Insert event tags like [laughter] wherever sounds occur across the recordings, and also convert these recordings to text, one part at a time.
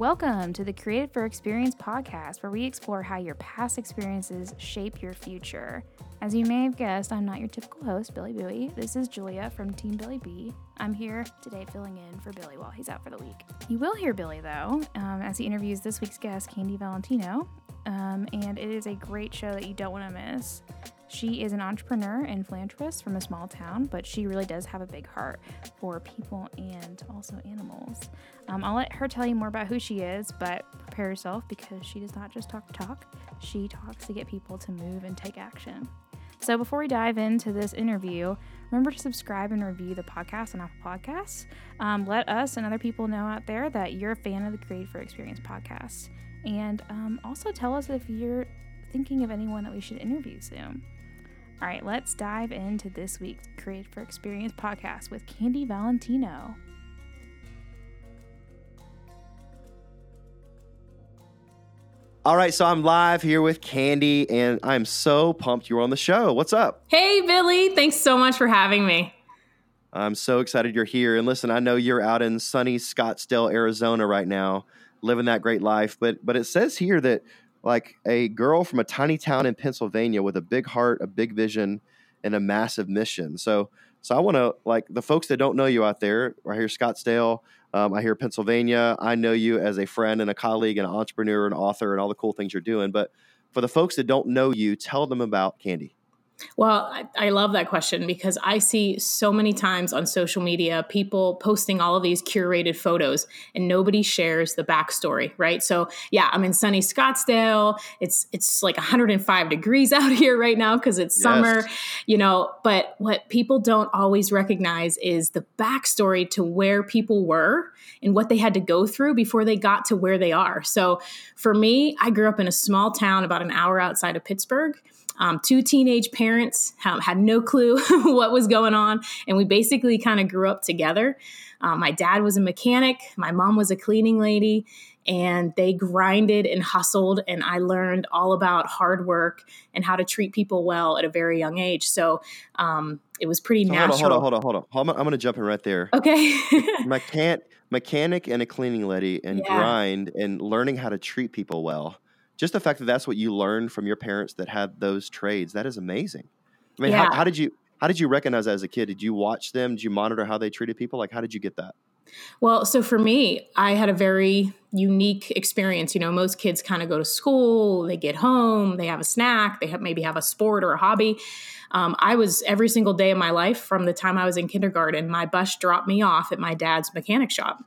Welcome to the Created for Experience podcast, where we explore how your past experiences shape your future. As you may have guessed, I'm not your typical host, Billy Bowie. This is Julia from Team Billy B. I'm here today filling in for Billy while he's out for the week. You will hear Billy, though, um, as he interviews this week's guest, Candy Valentino, um, and it is a great show that you don't want to miss. She is an entrepreneur and philanthropist from a small town, but she really does have a big heart for people and also animals. Um, I'll let her tell you more about who she is, but prepare yourself because she does not just talk to talk, she talks to get people to move and take action. So before we dive into this interview, remember to subscribe and review the podcast on Apple Podcasts. Um, let us and other people know out there that you're a fan of the Create for Experience podcast. And um, also tell us if you're thinking of anyone that we should interview soon. All right, let's dive into this week's Create for Experience podcast with Candy Valentino. All right, so I'm live here with Candy, and I'm so pumped you're on the show. What's up? Hey, Billy. Thanks so much for having me. I'm so excited you're here. And listen, I know you're out in sunny Scottsdale, Arizona right now, living that great life. But but it says here that like a girl from a tiny town in Pennsylvania with a big heart, a big vision, and a massive mission. So so I want to like the folks that don't know you out there. I hear Scottsdale. Um, I hear Pennsylvania. I know you as a friend and a colleague and an entrepreneur and author and all the cool things you're doing. But for the folks that don't know you, tell them about Candy. Well, I, I, love that question because I see so many times on social media people posting all of these curated photos and nobody shares the backstory, right? So yeah, I'm in sunny Scottsdale. It's it's like 105 degrees [laughs] out here right now because it's yes. summer, you know. But what people don't always recognize is the backstory to where people were and what they had to go through before they got to where they are. So for me, I grew up in a small town about an hour outside of Pittsburgh um, two teenage parents had no clue [laughs] what was going on, and we basically kind of grew up together. Um, my dad was a mechanic, my mom was a cleaning lady, and they grinded and hustled. And I learned all about hard work and how to treat people well at a very young age. So um, it was pretty so natural. Hold on, hold on, hold on, hold on. I'm going to jump in right there. Okay. Mechan- mechanic and a cleaning lady and yeah. grind and learning how to treat people well just the fact that that's what you learned from your parents that had those trades that is amazing. I mean yeah. how, how, did you how did you recognize that as a kid? Did you watch them? Did you monitor how they treated people? Like how did you get that? Well so for me i had a very unique experience. You know most kids kind of go to school they get home they have a snack they have maybe have a sport or a hobby. Um, i was every single day of my life from the time i was in kindergarten my bus dropped me off at my dad's mechanic shop.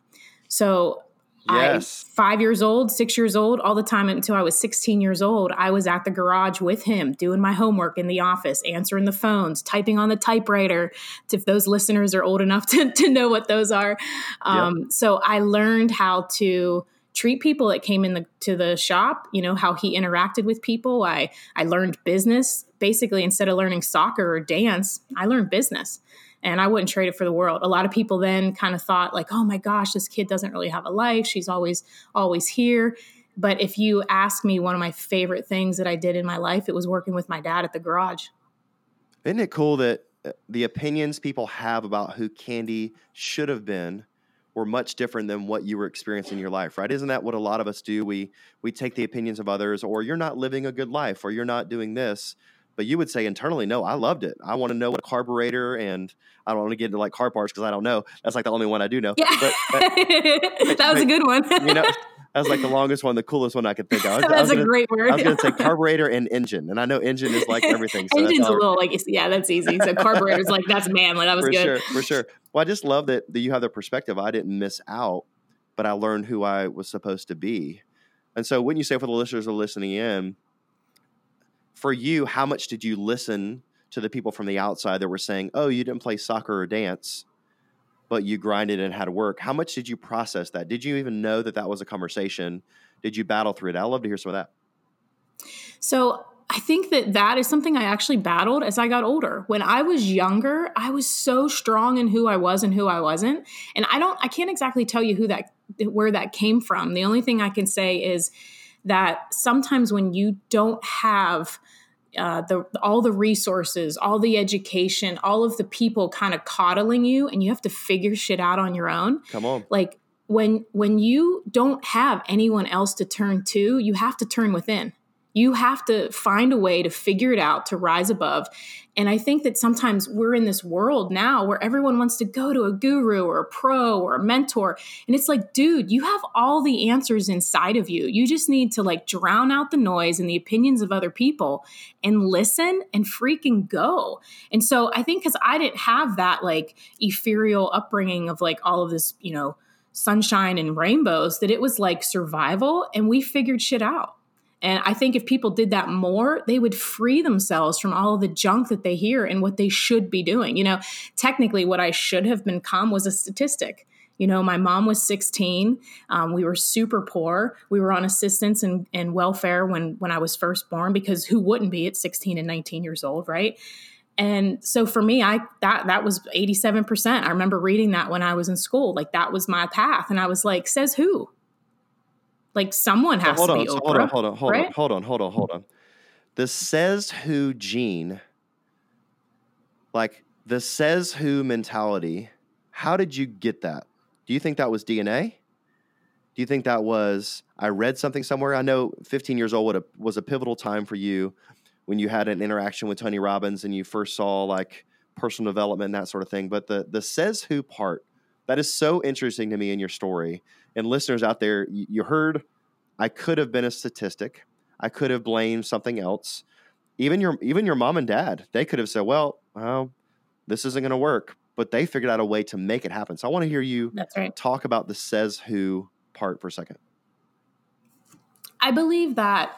So Yes. I, five years old, six years old, all the time until I was 16 years old, I was at the garage with him, doing my homework in the office, answering the phones, typing on the typewriter. If those listeners are old enough [laughs] to, to know what those are. Um, yep. So I learned how to treat people that came in the, to the shop, you know, how he interacted with people. I, I learned business. Basically, instead of learning soccer or dance, I learned business and I wouldn't trade it for the world. A lot of people then kind of thought like, "Oh my gosh, this kid doesn't really have a life. She's always always here." But if you ask me one of my favorite things that I did in my life, it was working with my dad at the garage. Isn't it cool that uh, the opinions people have about who Candy should have been were much different than what you were experiencing in your life, right? Isn't that what a lot of us do? We we take the opinions of others, or you're not living a good life, or you're not doing this, but you would say internally, no, I loved it. I want to know what carburetor and I don't want to get into like car parts because I don't know. That's like the only one I do know. Yeah. But, but, [laughs] that was a good one. you know, [laughs] that's like the longest one, the coolest one I could think of. Was, that's gonna, a great word. I was going to say [laughs] carburetor and engine, and I know engine is like everything. So Engine's a little like yeah, that's easy. So carburetor's like that's manly. That was for good. Sure, for sure. Well, I just love that that you have the perspective. I didn't miss out, but I learned who I was supposed to be. And so, when you say for the listeners who are listening in, for you, how much did you listen to the people from the outside that were saying, "Oh, you didn't play soccer or dance, but you grinded and had to work"? How much did you process that? Did you even know that that was a conversation? Did you battle through it? I'd love to hear some of that. So I think that that is something I actually battled as I got older. When I was younger, I was so strong in who I was and who I wasn't. And I don't I can't exactly tell you who that where that came from. The only thing I can say is that sometimes when you don't have uh, the all the resources, all the education, all of the people kind of coddling you, and you have to figure shit out on your own. Come on, like when when you don't have anyone else to turn to, you have to turn within. You have to find a way to figure it out to rise above. And I think that sometimes we're in this world now where everyone wants to go to a guru or a pro or a mentor. And it's like, dude, you have all the answers inside of you. You just need to like drown out the noise and the opinions of other people and listen and freaking go. And so I think because I didn't have that like ethereal upbringing of like all of this, you know, sunshine and rainbows, that it was like survival and we figured shit out. And I think if people did that more, they would free themselves from all of the junk that they hear and what they should be doing. You know, technically, what I should have become was a statistic. You know, my mom was 16. Um, we were super poor. We were on assistance and, and welfare when when I was first born because who wouldn't be at 16 and 19 years old, right? And so for me, I that that was 87%. I remember reading that when I was in school. Like that was my path. And I was like, says who? Like someone has hold to on, be so Oprah. hold on, hold on, hold right? on, hold on, hold on, hold on. The says who gene, like the says who mentality, how did you get that? Do you think that was DNA? Do you think that was I read something somewhere? I know 15 years old was a, was a pivotal time for you when you had an interaction with Tony Robbins and you first saw like personal development and that sort of thing. But the the says who part that is so interesting to me in your story. And listeners out there, you, heard I could have been a statistic. I could have blamed something else. Even your even your mom and dad, they could have said, "Well, well this isn't going to work," but they figured out a way to make it happen. So I want to hear you right. talk about the says who part for a second. I believe that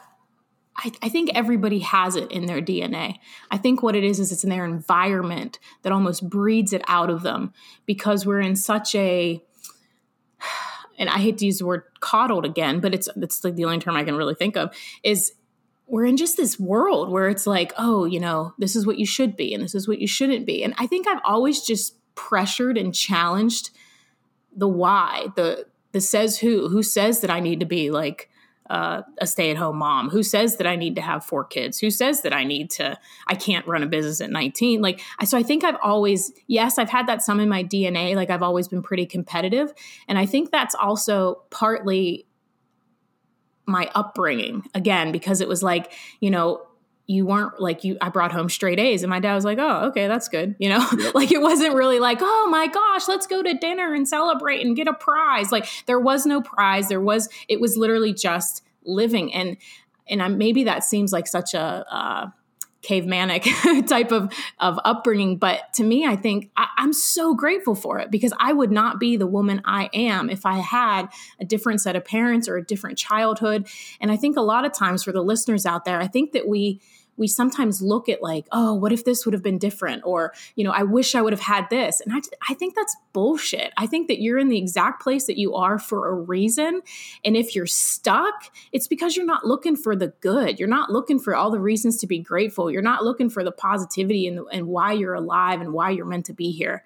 I, I, think everybody has it in their DNA. I think what it is is it's in their environment that almost breeds it out of them because we're in such a [sighs] and I hate to use the word coddled again, but it's it's like the only term I can really think of is we're in just this world where it's like, oh, you know, this is what you should be and this is what you shouldn't be. And I think I've always just pressured and challenged the why, the the says who, who says that I need to be like uh, a stay-at-home mom who says that i need to have four kids who says that i need to i can't run a business at 19 like so i think i've always yes i've had that some in my dna like i've always been pretty competitive. And i think that's also partly my upbringing again because it was like you know you weren't like you i brought home straight a's and my dad was like oh okay that's good you know yep. [laughs] like it wasn't really like oh my gosh let's go to dinner and celebrate and get a prize like there was no prize there was it was literally just living and and I, maybe that seems like such a uh, cavemanic [laughs] type of of upbringing but to me i think I, i'm so grateful for it because i would not be the woman i am if i had a different set of parents or a different childhood and i think a lot of times for the listeners out there i think that we we sometimes look at like, oh, what if this would have been different? Or, you know, I wish I would have had this. And I, I think that's bullshit. I think that you're in the exact place that you are for a reason. And if you're stuck, it's because you're not looking for the good. You're not looking for all the reasons to be grateful. You're not looking for the positivity and, and why you're alive and why you're meant to be here.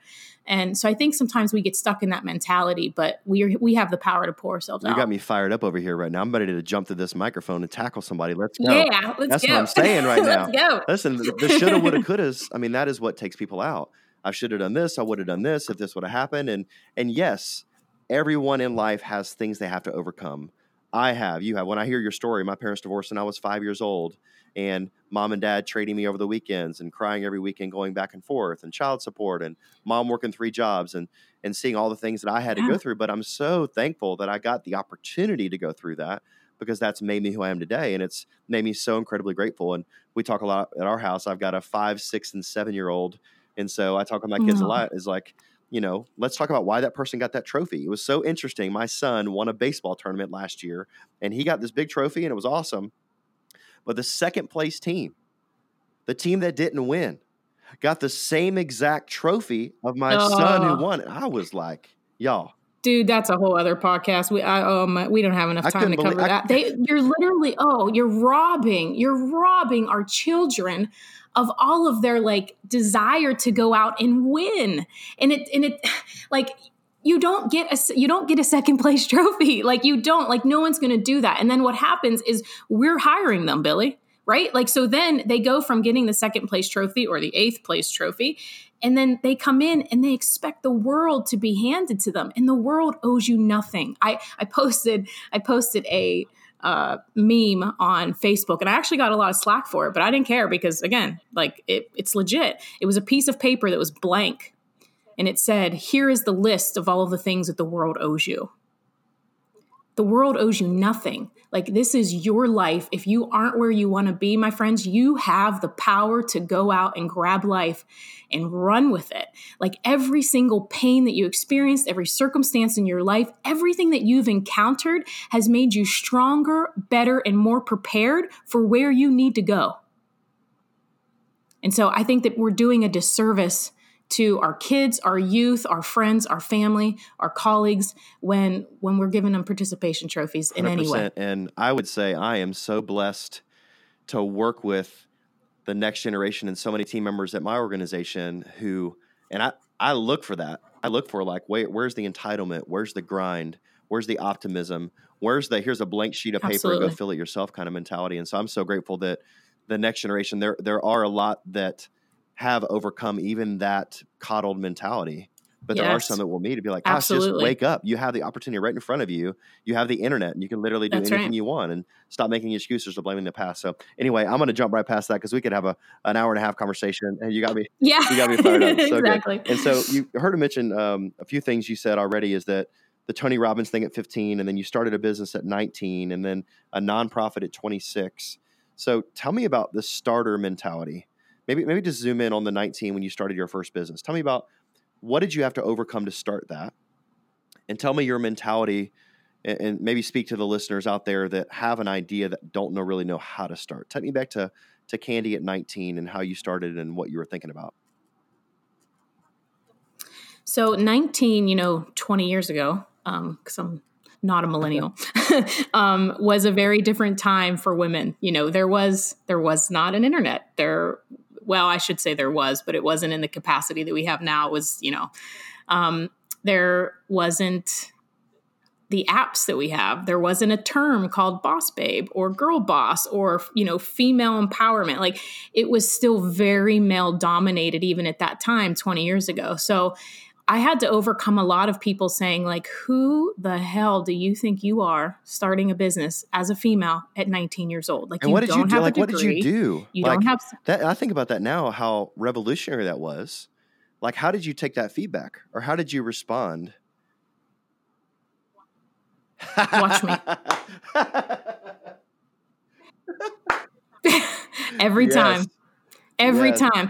And so I think sometimes we get stuck in that mentality, but we are, we have the power to pour ourselves you out. You got me fired up over here right now. I'm ready to jump to this microphone and tackle somebody. Let's go. Yeah, let's That's go. what I'm saying right [laughs] now. let's go. Listen, the shoulda, woulda, couldas. I mean, that is what takes people out. I should have done this. I would have done this if this would have happened. And and yes, everyone in life has things they have to overcome. I have. You have. When I hear your story, my parents divorced when I was five years old, and mom and dad trading me over the weekends and crying every weekend going back and forth and child support and mom working three jobs and and seeing all the things that I had to go through but I'm so thankful that I got the opportunity to go through that because that's made me who I am today and it's made me so incredibly grateful and we talk a lot at our house I've got a 5 6 and 7 year old and so I talk with my kids a lot is like you know, let's talk about why that person got that trophy. It was so interesting. My son won a baseball tournament last year and he got this big trophy and it was awesome. But the second place team, the team that didn't win, got the same exact trophy of my oh. son who won. I was like, y'all. Dude, that's a whole other podcast. We I, um we don't have enough time to cover believe, that. They you're literally oh you're robbing you're robbing our children of all of their like desire to go out and win, and it and it [sighs] like you don't get a you don't get a second place [laughs] trophy like you don't like no one's going to do that and then what happens is we're hiring them billy right? Like so then they go from getting the second place trophy or the eighth place trophy and then they come in and they expect the world to be handed to them and the world owes you nothing. I i posted i posted a uh, meme on facebook and i actually got a lot of slack for it but i didn't care because again like it, it's legit. It was a piece of paper that was blank and it said here is the list of all of the things that the world owes you the world owes you nothing. Like, this is your life. If you aren't where you want to be, my friends, you have the power to go out and grab life and run with it. Like, every single pain that you experienced, every circumstance in your life, everything that you've encountered has made you stronger, better, and more prepared for where you need to go. And so I think that we're doing a disservice to our kids, our youth, our friends, our family, our colleagues when when we're giving them participation trophies in any way. And I would say I am so blessed to work with the next generation and so many team members at my organization who and I I look for that. I look for like wait, where's the entitlement? Where's the grind? Where's the optimism? Where's the here's a blank sheet of paper Absolutely. go fill it yourself kind of mentality? And so I'm so grateful that the next generation there there are a lot that have overcome even that coddled mentality. But yes. there are some that will meet to be like, gosh, Absolutely. just wake up. You have the opportunity right in front of you. You have the internet and you can literally do That's anything right. you want and stop making excuses or blaming the past. So anyway, I'm going to jump right past that because we could have a, an hour and a half conversation and you got me, [laughs] yeah, you got me fired up. So exactly. Good. And so [laughs] you heard him mention um, a few things you said already is that the Tony Robbins thing at 15 and then you started a business at 19 and then a nonprofit at 26. So tell me about the starter mentality maybe maybe just zoom in on the 19 when you started your first business. Tell me about what did you have to overcome to start that, and tell me your mentality, and, and maybe speak to the listeners out there that have an idea that don't know really know how to start. Take me back to to Candy at 19 and how you started and what you were thinking about. So 19, you know, 20 years ago, because um, I'm not a millennial, [laughs] um, was a very different time for women. You know, there was there was not an internet. There well, I should say there was, but it wasn't in the capacity that we have now. It was, you know, um, there wasn't the apps that we have. There wasn't a term called boss babe or girl boss or, you know, female empowerment. Like it was still very male dominated even at that time 20 years ago. So I had to overcome a lot of people saying, like, who the hell do you think you are starting a business as a female at 19 years old? Like, and you what did don't you do? have like, a degree, what did you do? You like, don't have that. I think about that now, how revolutionary that was. Like, how did you take that feedback or how did you respond? Watch me. [laughs] [laughs] Every yes. time. Every yes. time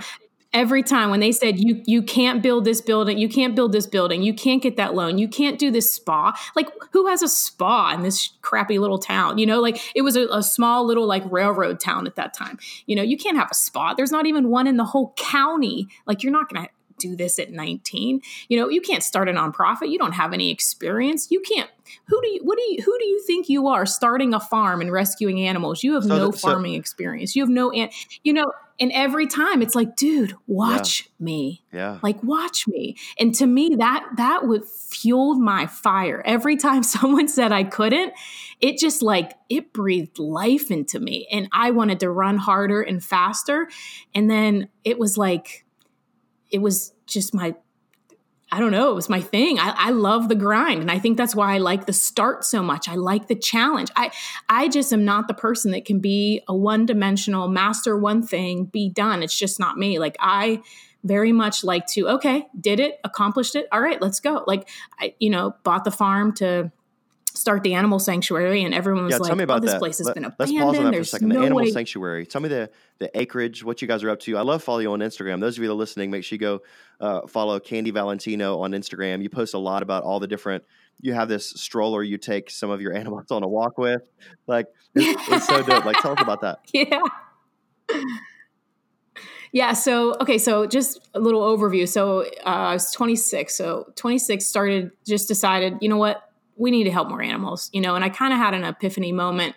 every time when they said you you can't build this building you can't build this building you can't get that loan you can't do this spa. Like who has a spa in this crappy little town? You know like it was a, a small little like railroad town at that time. You know you can't have a spa. There's not even one in the whole county. Like you're not gonna do this at 19 you know you can't start a nonprofit. You don't have any experience. You can't who do you what do you who do you think you are starting a farm and rescuing animals? You have so no farming so, experience. You have no you know and every time it's like, dude, watch yeah. me. Yeah. Like watch me. And to me, that that would fueled my fire. Every time [laughs] someone said I couldn't, it just like it breathed life into me. And I wanted to run harder and faster. And then it was like, it was just my I don't know, it was my thing. I, I, love the grind. And I think that's why I like the start so much. I like the challenge. I I just am not the person that can be a one-dimensional, master one thing, be done. It's just not me. Like I very much like to, okay, did it, accomplished it. All right, let's go. Like I, you know, bought the farm to start the animal sanctuary, and everyone was yeah, like, tell me about oh, this that. place has Let, been abandoned. Let's pause on that There's for a second. No the animal way. sanctuary. Tell me the the acreage, what you guys are up to. I love follow you on Instagram. Those of you that are listening, make sure you go uh, follow Candy Valentino on Instagram. You post a lot about all the different. You have this stroller you take some of your [laughs] animals on a walk with. Like it's, it's so dope. Like tell us about that. [laughs] Yeah. Yeah. So, okay. So, just a little overview. So, uh, I was 26. So, 26 started, just decided, you know what? We need to help more animals, you know. And I kind of had an epiphany moment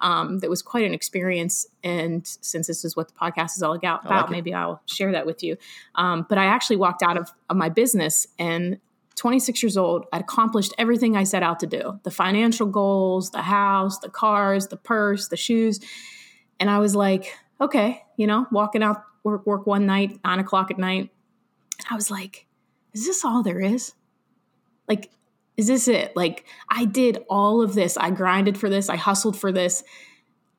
um, that was quite an experience. And since this is what the podcast is all about, like maybe I'll share that with you. Um, but I actually walked out of, of my business and 26 years old, I'd accomplished everything I set out to do the financial goals, the house, the cars, the purse, the shoes. And I was like, okay, you know, walking out work, work one night, nine o'clock at night, I was like, is this all there is? Like, is this it? Like, I did all of this. I grinded for this. I hustled for this.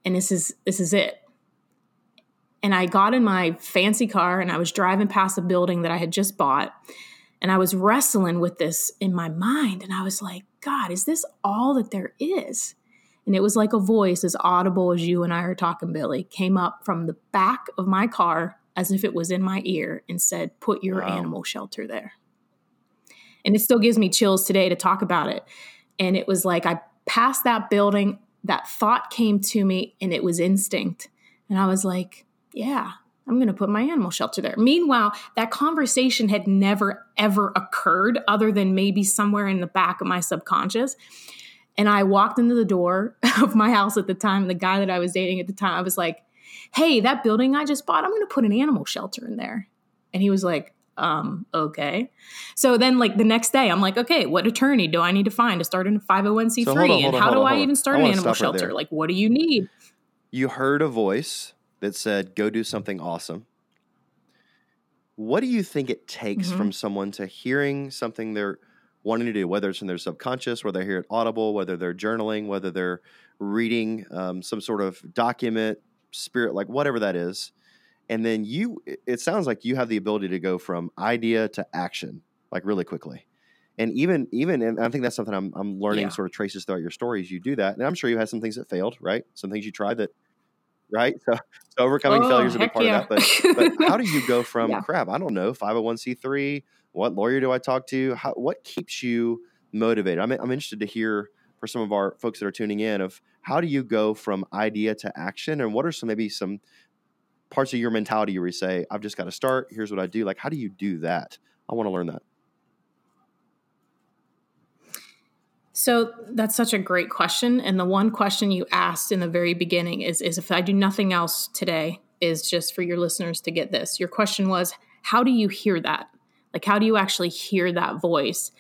And this is this is it. And I got in my fancy car and I was driving past a building that I had just bought. And I was wrestling with this in my mind. And I was like, God, is this all that there is? And it was like a voice as audible as you and I are talking, Billy, came up from the back of my car as if it was in my ear and said, Put your wow. animal shelter there. And it still gives me chills today to talk about it. And it was like I passed that building, that thought came to me, and it was instinct. And I was like, Yeah, I'm going to put my animal shelter there. Meanwhile, that conversation had never, ever occurred other than maybe somewhere in the back of my subconscious. And I walked into the door [laughs] of my house at the time. The guy that I was dating at the time, I was like, Hey, that building I just bought, I'm going to put an animal shelter in there. And he was like, um, okay. So then, like the next day, I'm like, okay, what attorney do I need to find to start in a 501c3? So hold on, hold and how on, do I even start an animal shelter? Right like, what do you need? You heard a voice that said, go do something awesome. What do you think it takes mm-hmm. from someone to hearing something they're wanting to do, whether it's in their subconscious, whether they hear it audible, whether they're journaling, whether they're reading um, some sort of document, spirit, like whatever that is. And then you, it sounds like you have the ability to go from idea to action, like really quickly. And even, even, and I think that's something I'm, I'm learning yeah. sort of traces throughout your stories. You do that. And I'm sure you had some things that failed, right? Some things you tried that right? So, [laughs] so overcoming oh, failure is a big part yeah. of that. But, but how do you [laughs] go from yeah. crap? I don't know, 501c3. What lawyer do I talk to? How, what keeps you motivated? I'm, I'm interested to hear for some of our folks that are tuning in of how do you go from idea to action and what are some maybe some parts of your mentality where you say i've just got to start here's what i do like how do you do that i want to learn that So that's such a great question. And the one question you asked in the very beginning is, is if I do nothing else today, is just for your listeners to get this. Your question was, how do you hear that? Like, how do you actually hear that voice?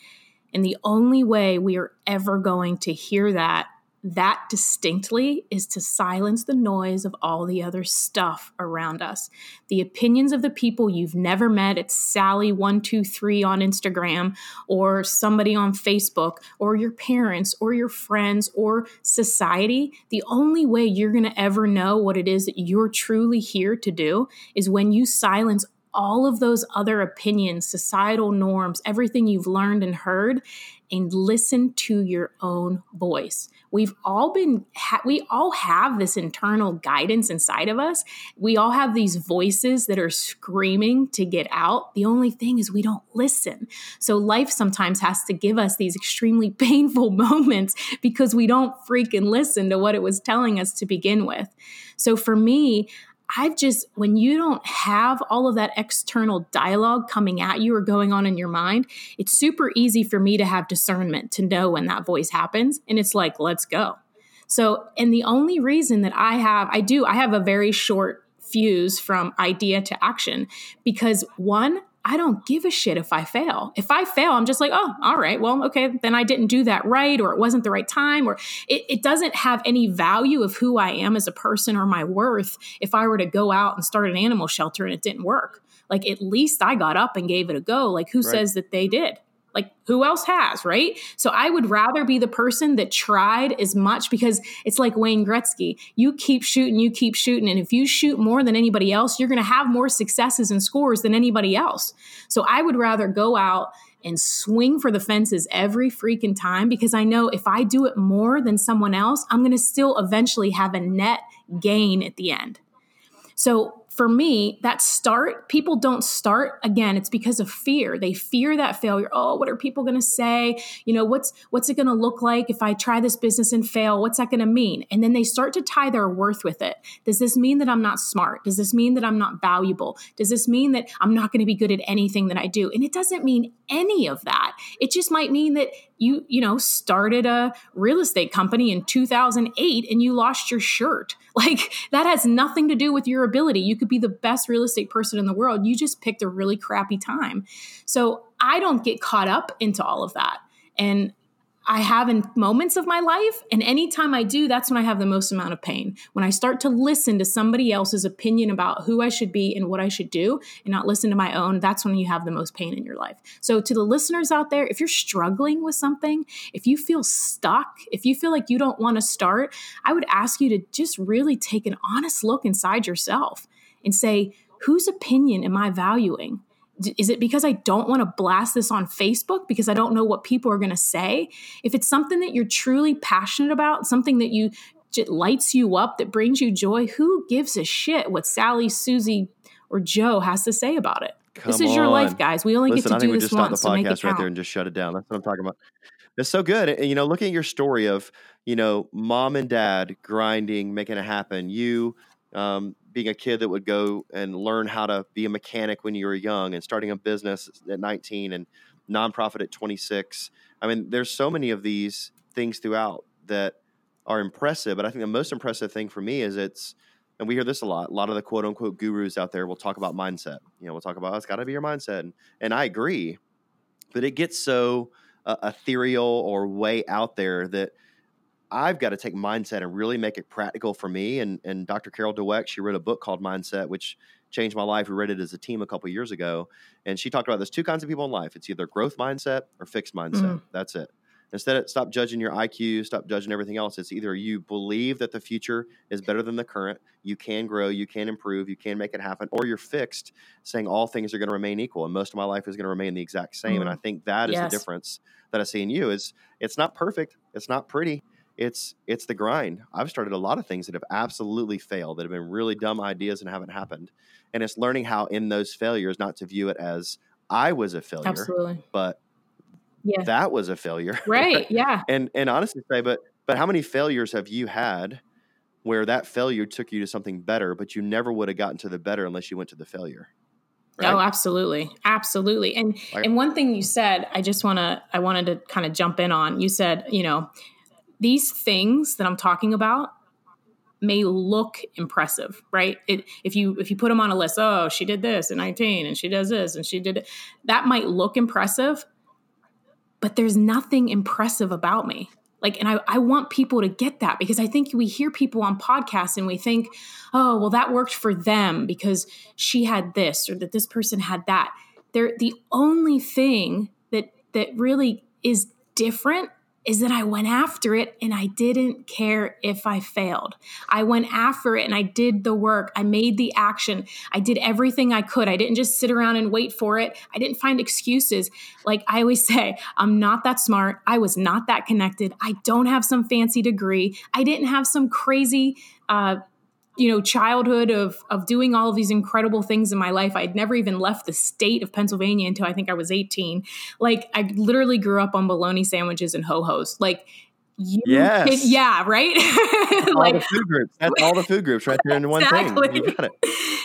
And the only way we are ever going to hear that that distinctly is to silence the noise of all the other stuff around us. The opinions of the people you've never met. It's Sally123 on Instagram, or somebody on Facebook, or your parents, or your friends, or society. The only way you're going to ever know what it is that you're truly here to do is when you silence all of those other opinions, societal norms, everything you've learned and heard, and listen to your own voice. We've all been, ha- we all have this internal guidance inside of us. We all have these voices that are screaming to get out. The only thing is we don't listen. So life sometimes has to give us these extremely [laughs] painful moments because we don't freaking listen to what it was telling us to begin with. So for me, I've just, when you don't have all of that external dialogue coming at you or going on in your mind, it's super easy for me to have discernment to know when that voice happens. And it's like, let's go. So, and the only reason that I have, I do, I have a very short fuse from idea to action because one, I don't give a shit if I fail. If I fail, I'm just like, oh, all right, well, okay, then I didn't do that right, or it wasn't the right time, or it, it, doesn't have any value of who I am as a person or my worth if I were to go out and start an animal shelter and it didn't work. Like, at least I got up and gave it a go. Like, who right. says that they did? Like, who else has, right? So I would rather be the person that tried as much because it's like Wayne Gretzky. You keep shooting, you keep shooting. And if you shoot more than anybody else, you're going to have more successes and scores than anybody else. So I would rather go out and swing for the fences every freaking time because I know if I do it more than someone else, I'm going to still eventually have a net gain at the end. So for me, that start, people don't start again, it's because of fear. They fear that failure. Oh, what are people going to say? You know, what's what's it going to look like if I try this business and fail? What's that going to mean? And then they start to tie their worth with it. Does this mean that I'm not smart? Does this mean that I'm not valuable? Does this mean that I'm not going to be good at anything that I do? And it doesn't mean any of that. It just might mean that you, you know, started a real estate company in 2008 and you lost your shirt. [laughs] Like that has nothing to do with your ability. You could be the best real estate person in the world. You just picked a really crappy time. So I don't get caught up into all of that. And I have in moments of my life. And anytime I do, that's when I have the most amount of pain. When I start to listen to somebody else's opinion about who I should be and what I should do and not listen to my own, that's when you have the most pain in your life. So, to the listeners out there, if you're struggling with something, if you feel stuck, if you feel like you don't want to start, I would ask you to just really take an honest look inside yourself and say, whose opinion am I valuing? is it because I don't want to blast this on Facebook because I don't know what people are going to say? If it's something that you're truly passionate about, something that you lights you up, that brings you joy, who gives a shit what Sally, Susie, or Joe has to say about it? Come this is your life, guys. We only Listen, get to do this just stop the once. So make it podcast right there and just shut it down. That's what I'm talking about. It's so good. And, you know, looking at your story of, you know, mom and dad grinding, making it happen, you um, being a kid that would go and learn how to be a mechanic when you were young and starting a business at 19 and nonprofit at 26. I mean, there's so many of these things throughout that are impressive. But I think the most impressive thing for me is it's, and we hear this a lot. A lot of the quote unquote gurus out there will talk about mindset. You know, we'll talk about oh, it's got to be your mindset, and, and I agree, but it gets so uh, ethereal or way out there that I've got to take mindset and really make it practical for me. And and Dr. Carol Dweck, she wrote a book called Mindset, which changed my life. We read it as a team a couple years ago, and she talked about there's two kinds of people in life. It's either growth mindset or fixed mindset. Mhm. That's it. Instead of stop judging your IQ, stop judging everything else. It's either you believe that the future is better than the current, you can grow, you can improve, you can make it happen, or you're fixed, saying all things are going to remain equal and most of my life is going to remain the exact same. And I think that is Yes. the difference that I see in you is it's not perfect, it's not pretty, it's it's the grind. I've started a lot of things that have absolutely failed, that have been really dumb ideas and haven't happened. And it's learning how in those failures not to view it as I was a failure, Absolutely. but Yeah. that was a failure. Right. [laughs] Yeah. and and honestly say, but but how many failures have you had where that failure took you to something better, but you never would have gotten to the better unless you went to the failure? Oh, absolutely. Absolutely. And and one thing you said, I just want to I wanted to kind of jump in on. You said, you know, these things that I'm talking about may look impressive, right? It, if you if you put them on a list, oh, she did this at 19 and she does this and she did it. That might look impressive, but there's nothing impressive about me. Like, and I, I want people to get that because I think we hear people on podcasts and we think, oh, well, that worked for them because she had this or that this person had that. They're the only thing that that really is different is that I went after it and I didn't care if I failed. I went after it and I did the work. I made the action. I did everything I could. I didn't just sit around and wait for it. I didn't find excuses. Like I always [laughs] say, I'm not that smart. I was not that connected. I don't have some fancy degree. I didn't have some crazy uh, you know childhood of of doing all of these incredible things in my life i'd never even left the state of pennsylvania until i think i was 18 like i literally grew up on bologna sandwiches and ho-hos like you Yes. could- yeah right [laughs] all the like food groups. That's all the food groups right there in one Exactly. thing. You got it.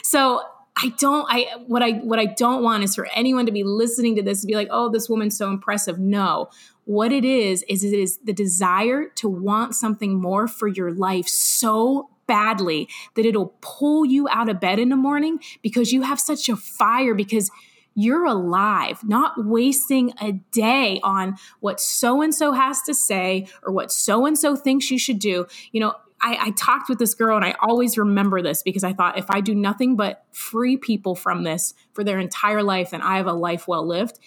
so I don't I what I what I don't want is for anyone to be listening to this and be like, "Oh, this woman's so impressive." No. What it is is it is the desire to want something more for your life so badly that it'll pull you out of bed in the morning because you have such a fire because you're alive, not wasting a day on what so and so has to say or what so and so thinks you should do. You know, I, I talked with this girl and I always remember this because I thought if I do nothing but free people from this for their entire life, then I have a life well lived.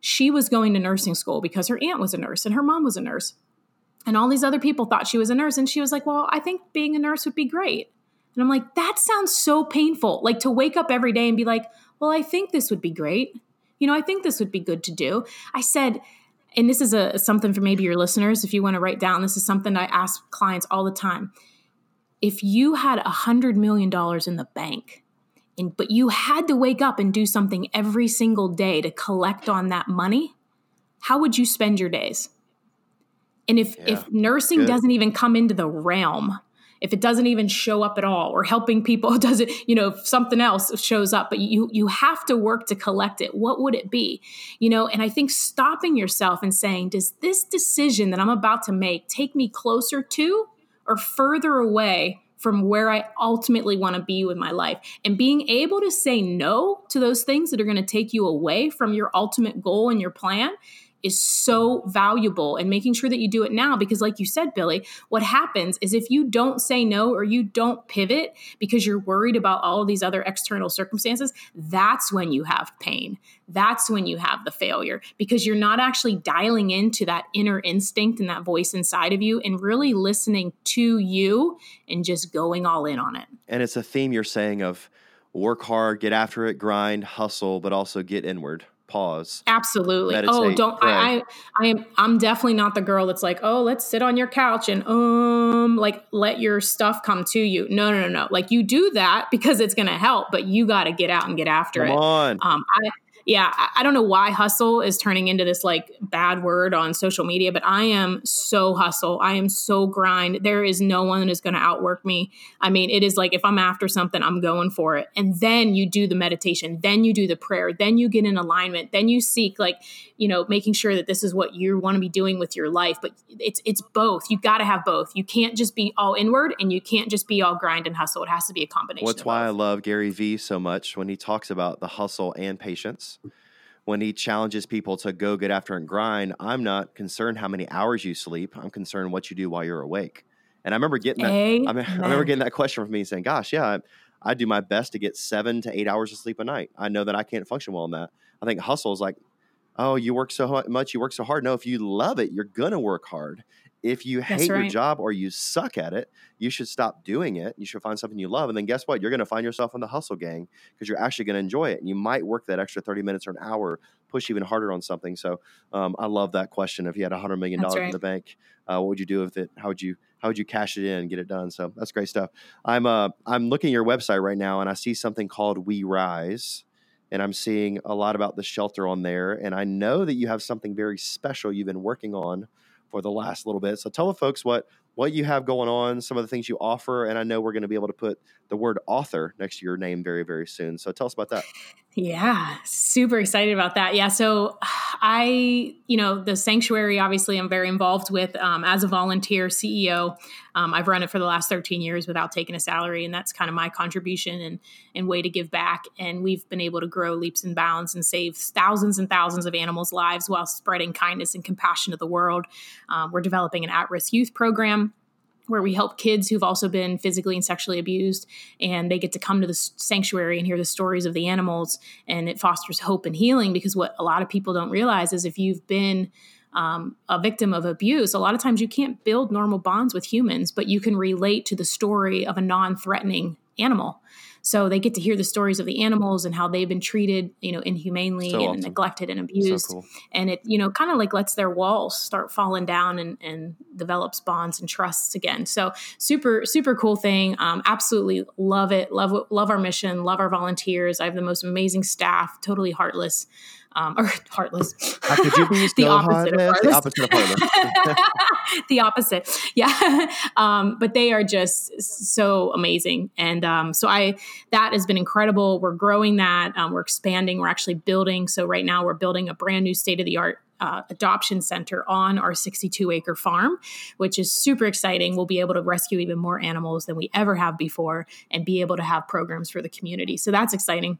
She was going to nursing school because her aunt was a nurse and her mom was a nurse. And all these other people thought she was a nurse. And she was like, Well, I think being a nurse would be great. And I'm like, That sounds so painful. Like to wake up every day and be like, Well, I think this would be great. You know, I think this would be good to do. I said, and this is a something for maybe your listeners if you want to write down this is something i ask clients all the time if you had a hundred million dollars in the bank and but you had to wake up and do something every single day to collect on that money how would you spend your days and if Yeah, if nursing good. doesn't even come into the realm if it doesn't even show up at all or helping people [laughs] does it you know if something else shows up but you you have to work to collect it what would it be? You know and i think stopping yourself and saying does this decision that i'm about to make take me closer to or further away from where i ultimately want to be with my life? And being able to say no to those things that are going to take you away from your ultimate goal and your plan is so valuable and making sure that you do it now because like you said billy what happens is if you don't say no or you don't pivot because you're worried about all of these other external circumstances that's when you have pain. That's when you have the failure because you're not actually dialing into that inner instinct and that voice inside of you and really listening to you and just going all in on it. And it's a theme you're saying of work hard get after it grind hustle but also get inward pause. Absolutely. Oh, meditate, oh, don't pray. I, I I am I'm definitely not the girl that's like, "Oh, let's sit on your couch and um like let your stuff come to you." No, no, no, no. Like you do that because it's going to help, but you got to get out and get after come it. On. Um I yeah, I, don't know why hustle is turning into this like bad word on social media, but I am so hustle. I am so grind. There is no one that is going to outwork me. I mean, it is like if I'm after something, I'm going for it. And then you do the meditation, then you do the prayer, then you get in alignment, then you seek like, you know, making sure that this is what you want to be doing with your life. But it's it's both. You got to have both. You can't just be all inward and you can't just be all grind and hustle. It has to be a combination. Well, that's why both. I love Gary Vee so much when he talks about the hustle and patience when he challenges people to go get after and grind, I'm not concerned how many hours you sleep. I'm concerned what you do while you're awake. And I remember getting that. I, mean, [laughs] I, remember getting that question from me saying, "Gosh, yeah, I, I, do my best to get seven to eight hours of sleep a night. I know that I can't function well on that. I think hustle is like, oh, you work so much, you work so hard. No, if you love it, you're gonna work hard. If you hate right. your job or you suck at it, you should stop doing it. You should find something you love. And then guess what? You're going to find yourself in the hustle gang because you're actually going to enjoy it. And you might work that extra 30 minutes or an hour, push even harder on something. So um, I love that question. If you had $100 million right. in the bank, uh, what would you do with it? How would you how would you cash it in and get it done? So that's great stuff. I'm uh, I'm looking at your website right now and I see something called We Rise and I'm seeing a lot about the shelter on there. And I know that you have something very special you've been working on for the last little bit. So tell the folks what what you have going on, some of the things you offer, and I know we're going to be able to put the word author next to your name very very soon. So tell us about that. Yeah, super excited about that. Yeah, so I, you know, the sanctuary obviously I'm very involved with um, as a volunteer CEO. Um, I've run it for the last 13 years without taking a salary, and that's kind of my contribution and and way to give back. And we've been able to grow leaps and bounds and save thousands and thousands of animals' lives while spreading kindness and compassion to the world. Um, we're developing an at-risk youth program where we help kids who've also been physically and sexually abused and they get to come to the sanctuary and hear the stories of the animals and it fosters hope and healing because what a lot of people don't realize is if you've been um, a victim of abuse a lot of times you can't build normal bonds with humans but you can relate to the story of a non-threatening animal so they get to hear the stories of the animals and how they've been treated, you know, inhumanely so and awesome. neglected and abused. So cool. And it, you know, kind of like lets their walls start falling down and, and develops bonds and trusts again. So super, super cool thing. Um, absolutely love it. Love, love our mission. Love our volunteers. I have the most amazing staff, totally heartless um, [laughs] or heartless. How could you be [laughs] the opposite heartless? The opposite of heartless. the [laughs] opposite. Yeah. Um, but they are just so amazing. And um, so I, that has been incredible. We're growing that. Um, we're expanding. We're actually building. So right now we're building a brand new state of the art uh, adoption center on our 62 acre farm, which is super exciting. We'll be able to rescue even more animals than we ever have before and be able to have programs for the community. So that's exciting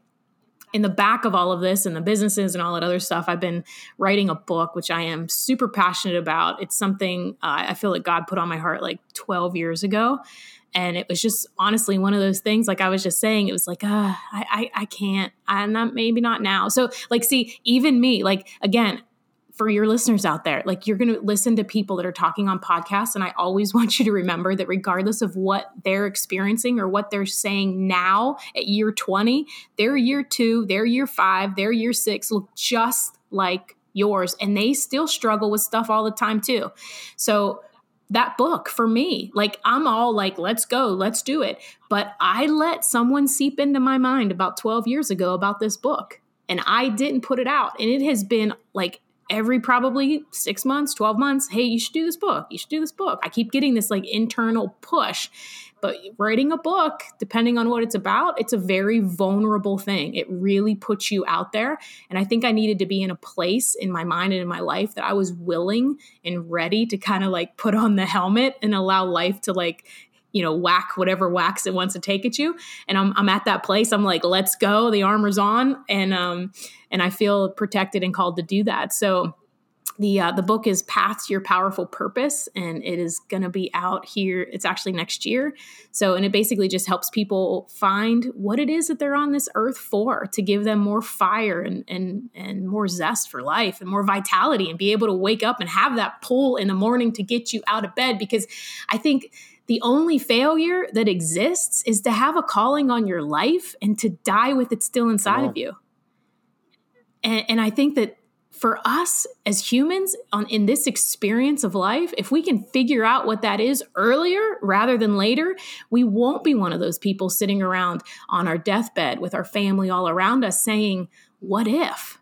in the back of all of this and the businesses and all that other stuff, I've been writing a book, which I am super passionate about. It's something uh, I feel like God put on my heart like 12 years ago. And it was just honestly one of those things, like I was just saying, it was like, uh, I, I, I can't, I'm not, maybe not now. So, like, see, even me, like, again, for your listeners out there, like you're going to listen to people that are talking on podcasts. And I always [laughs] want you to remember that regardless of what they're experiencing or what they're saying now at year 20, their year two, their year five, their year six look just like yours. And they still struggle with stuff all the time too. So, that book for me. Like I'm all like, let's go, let's do it. But I let someone seep into my mind about 12 years ago about this book. And I didn't put it out. And it has been like every probably six months, 12 months, hey, you should do this book. You should do this book. I keep getting this like internal push. But writing a book, depending on what it's about, it's a very vulnerable thing. It really puts you out there. And I think I needed to be in a place in my mind and in my life that I was willing and ready to kind of like put on the helmet and allow life to like you know, whack whatever whacks it wants to take at you. And I'm, I'm at that place. I'm like, let's go. The armor's on. And, um, and I feel protected and called to do that. So, the uh, the book is Path to Your Powerful Purpose, and it is going to be out here. It's actually next year. So, and it basically just helps people find what it is that they're on this earth for, to give them more fire and and and more zest for life and more vitality, and be able to wake up and have that pull in the morning to get you out of bed. Because I think the only failure that exists is to have a calling on your life and to die with it still inside of you. And, and I think that for us as humans on in this experience of life if we can figure out what that is earlier rather than later we won't be one of those people sitting around on our deathbed with our family all around us saying what if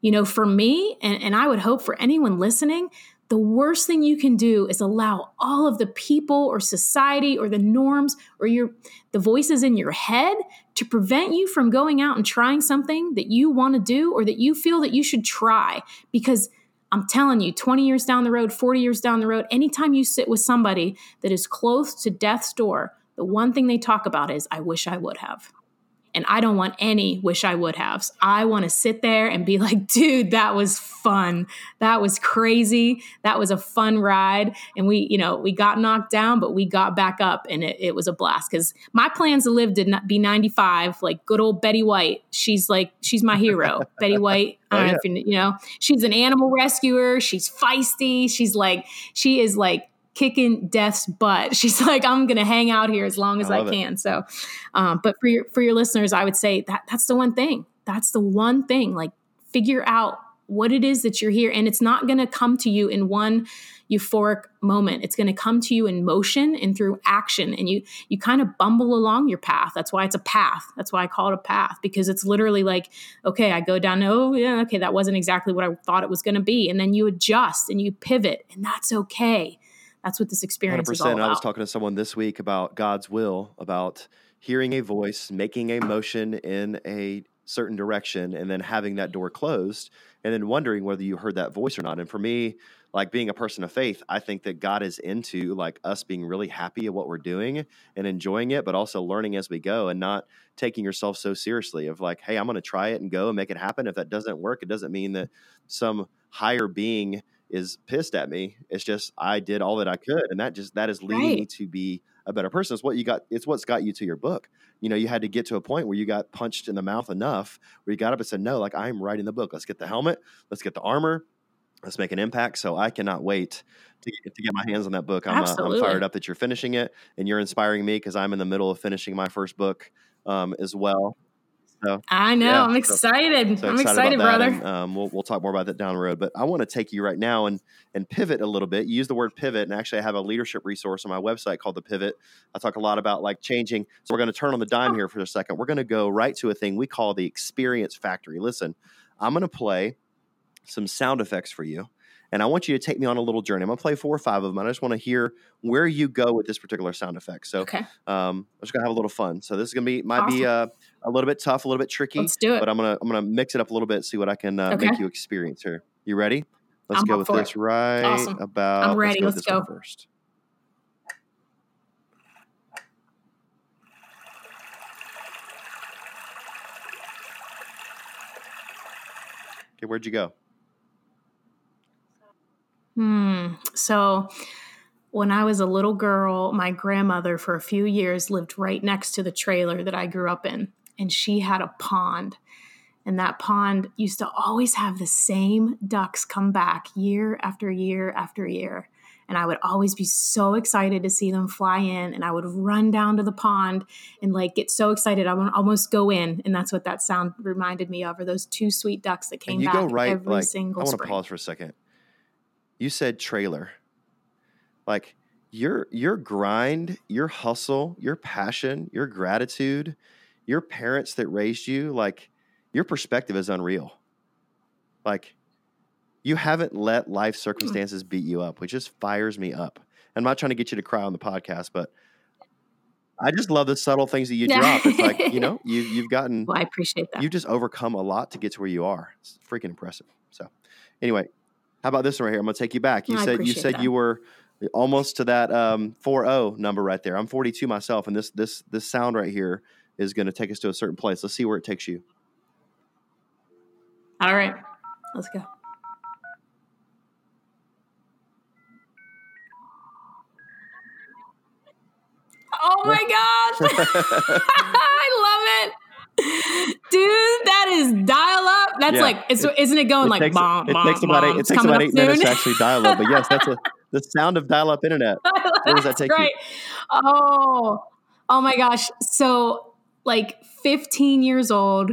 you know for me and, and i would hope for anyone listening the worst thing you can do is allow all of the people or society or the norms or your the voices in your head to prevent you from going out and trying something that you want to do or that you feel that you should try. Because I'm telling you 20 years down the road 40 years down the road anytime you sit with somebody that is close to death's door the one thing they talk about is I wish I would have and I don't want any wish I would have. I want to sit there and be [laughs] like, dude, that was fun. That was crazy. That was a fun ride. And we, you know, we got knocked down, but we got back up and it, it was a blast. Cause my plans to live did not be 95, like good old Betty White. She's like, she's my hero. [laughs] Betty White. I don't oh, yeah. know if you, you know, she's an animal rescuer. She's feisty. She's like, she is like kicking death's butt. [laughs] She's like, I'm going to hang out here as long as I, I can. It. So, um, but for your for your listeners, I would say that that's the one thing. That's the one thing. Like, figure out what it is that you're here, and it's not going to come to you in one euphoric moment. It's going to come to you in motion and through action, and you you kind of bumble along your path. That's why it's a path. That's why I call it a path because it's literally like, okay, I go down. Oh, yeah, okay, that wasn't exactly what I thought it was going to be, and then you adjust and you pivot, and that's okay that's what this experience 100%. is all about. I was talking to someone this week about God's will, about hearing a voice, making a motion in a certain direction, and then having that door closed, and then wondering whether you heard that voice or not. And for me, like being a person of faith, I think that God is into like us being really happy at what we're doing and enjoying it, but also learning as we go and not taking yourself so seriously of like, hey, I'm going to try it and go and make it happen. If that doesn't work, it doesn't mean that some higher being is pissed at me. It's just I did all that I could, and that just that is leading right. me to be a better person. It's what you got. It's what's got you to your book. You know, you had to get to a point where you got punched in the mouth enough where you got up and said, "No, like I'm writing the book. Let's get the helmet. Let's get the armor. Let's make an impact." So I cannot wait to get, to get my hands on that book. I'm, uh, I'm fired up that you're finishing it, and you're inspiring me because I'm in the middle of finishing my first book um, as well. So I know. Yeah, I'm excited. So, so I'm excited, brother. And, um, we'll, we'll talk more about that down the road. But I want to take you right now and and pivot a little bit. You use the word pivot, and actually, I have a leadership resource on my website called the Pivot. I talk a lot about like changing. So we're going to turn on the dime oh. here for a second. We're going to go right to a thing we call the Experience Factory. Listen, I'm going to play some sound effects for you and I want you to take me on a little journey. I'm gonna play four or five of them. I just want to hear where you go with this particular sound effect. So, okay. um, I'm just gonna have a little fun. So this is gonna be might awesome. be uh, a little bit tough, a little bit tricky. Let's do it. But I'm gonna I'm gonna mix it up a little bit, see what I can uh, okay. make you experience here. You ready? Let's I'm go with this it. right awesome. about. I'm ready. Let's go. Let's go. first. Okay, where'd you go? Hmm. So when I was a little girl, my grandmother for a few years lived right next to the trailer that I grew up in, and she had a pond. And that pond used to always have the same ducks come back year after year after year. And I would always be so excited to see them fly in. And I would run down to the pond and like get so excited I would almost go in. And that's what that sound reminded me of, or those two sweet ducks that came You back right, every like, single I want to pause for a second you said trailer. Like your your grind, your hustle, your passion, your gratitude, your parents that raised you, like your perspective is unreal. Like you haven't let life hmm. circumstances beat you up, which just fires me up. I'm not trying to get you to cry on the podcast, but I just love the subtle things that you drop. It's like, you [laughs] know, you you've gotten Well, I appreciate that. You've just overcome a lot to get to where you are. It's freaking impressive. So anyway, how about this one right here? I'm going to take you back. You I said you said that. you were almost to that um, 4-0 number right there. I'm 42 myself, and this this this sound right here is going to take us to a certain place. Let's see where it takes you. All right, let's go. Oh my [laughs] gosh! [laughs] [laughs] That's Yeah. like, it's, isn't it going It like takes, bomb, it bomb, takes about eight, it takes about eight minutes soon. to actually dial up. But yes, that's a, [laughs] the sound of dial up internet. Where does that take you? Oh, oh my gosh. So, like 15 years old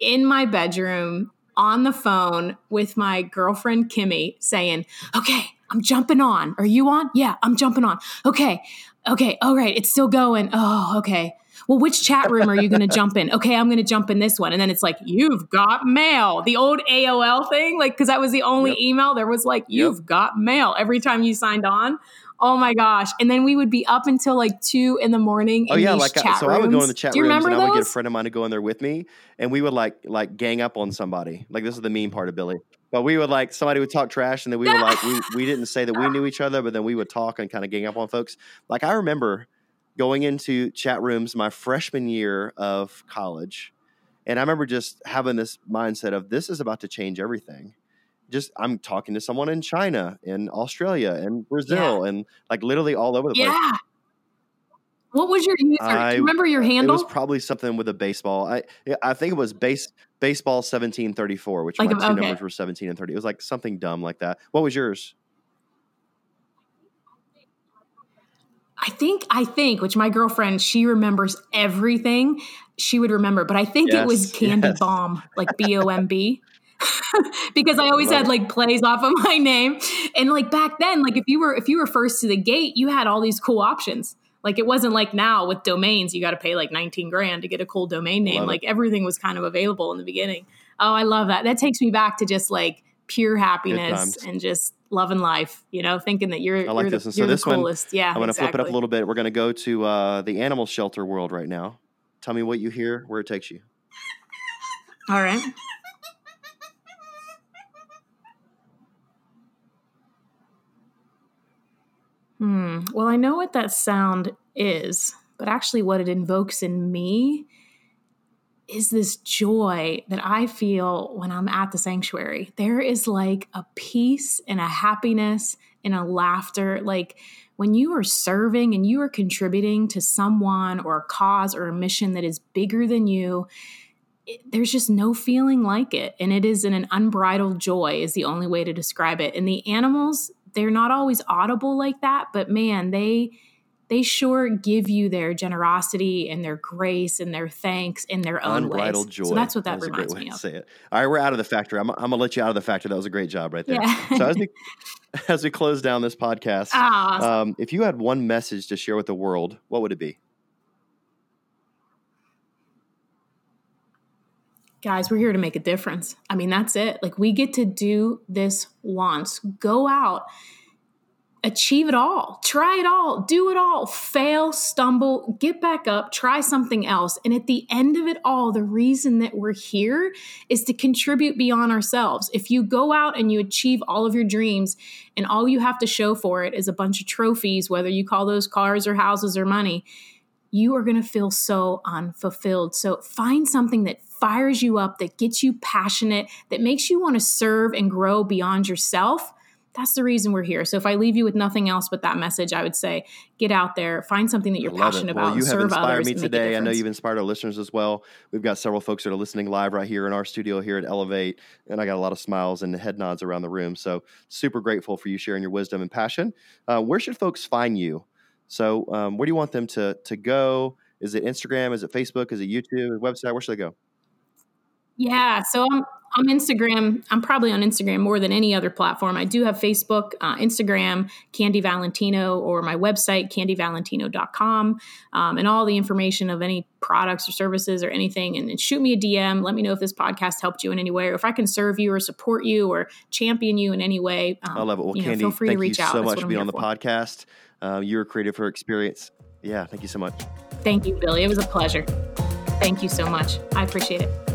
in my bedroom on the phone with my girlfriend Kimmy saying, Okay, I'm jumping on. Are you on? Yeah, I'm jumping on. Okay, okay, all right, it's still going. Oh, okay. Well, which chat room are you going to jump in? [laughs] Okay, I'm going to jump in this one. And then it's like, you've got mail. The old AOL thing, like, because that was the only Yep. email. There was like, you've got mail every time you signed on. Oh my gosh. And then we would be up until like two in the morning. Oh in yeah, these like I, so I would go in the chat Do you rooms remember and I would get a friend of mine to go in there with me, and we would like like gang up on somebody. Like this is the mean part of Billy. But we would like somebody would talk trash, and then we would like we we didn't say that we [laughs] knew each other, but then we would talk and kind of gang up on folks. Like I remember going into chat rooms my freshman year of college, and I remember just having this mindset of this is about to change everything. Just I'm talking to someone in China, in Australia, and Brazil, and like literally all over the place. Yeah. What was your user? Do you remember your handle? It was probably something with a baseball. I I think it was base baseball seventeen thirty four, which Like my two okay. numbers were seventeen and thirty. It was like something dumb like that. What was yours? I think, I think, which my girlfriend, she remembers everything. She would remember, but I think it was Candy yes. Bomb, like B O M B. [laughs] because I always had like plays off of my name. And like back then, like if you were if you were first to the gate, you had all these cool options. Like it wasn't like now with domains, you got to pay like 19 grand to get a cool domain name. Love it. like everything was kind of available in the beginning. Oh, I love that. That takes me back to just like pure happiness and just loving life, you know, thinking that you're, I like you're this. the, And so this the one, coolest. yeah. I'm going to flip it up a little bit. We're going to go to uh, the animal shelter world right now. Tell me what you hear, where it takes you. All right. Hmm. Well, I know what that sound is, but actually, what it invokes in me is this joy that I feel when I'm at the sanctuary. There is like a peace and a happiness and a laughter. Like when you are serving and you are contributing to someone or a cause or a mission that is bigger than you, it, there's just no feeling like it. And it is in an unbridled joy, is the only way to describe it. And the animals, they're not always audible like that, but man, they they sure give you their generosity and their grace and their thanks in their own Unbridled ways. joy. So that's what that great reminds me of. say it. All right, we're out of the factory. I'm, I'm going to let you out of the factory. That was a great job right there. Yeah. So as we, [laughs] as we close down this podcast, Ah, um, if you had one message to share with the world, what would it be? guys, we're here to make a difference. I mean, that's it. Like, we get to do this once. Go out, achieve it all, try it all, do it all, fail, stumble, get back up, try something else. And at the end of it all, the reason that we're here is to contribute beyond ourselves. If you go out and you achieve all of your dreams, and all you have to show for it is a bunch of trophies, whether you call those cars or houses or money, you are going to feel so unfulfilled. So find something that fires you up, that gets you passionate, that makes you want to serve and grow beyond yourself. That's the reason we're here. So if I leave you with nothing else but that message, I would say get out there, find something that you're passionate it. about, Well, you and have serve inspired me and make a today. I know you've inspired our listeners as well. We've got several folks that are listening live right here in our studio here at Elevate, and I got a lot of smiles and head nods around the room. So super grateful for you sharing your wisdom and passion. Uh, where should folks find you? So um, where do you want them to to go? Is it Instagram? Is it Facebook? Is it YouTube? Website? Where should they go? Yeah, so I'm I'm Instagram. I'm probably on Instagram more than any other platform. I do have Facebook, uh, Instagram, Candy Valentino, or my website, candyvalentino.com, um, and all the information of any products or services or anything. And, then shoot me a DM. Let me know if this podcast helped you in any way, or if I can serve you or support you or champion you in any way. Um, I love it. Well, you know, Candy, feel free thank to reach you out. so That's much for being on the for. podcast. Uh, you were creative for experience. Yeah, thank you so much. Thank you, Billy. It was a pleasure. Thank you so much. I appreciate it.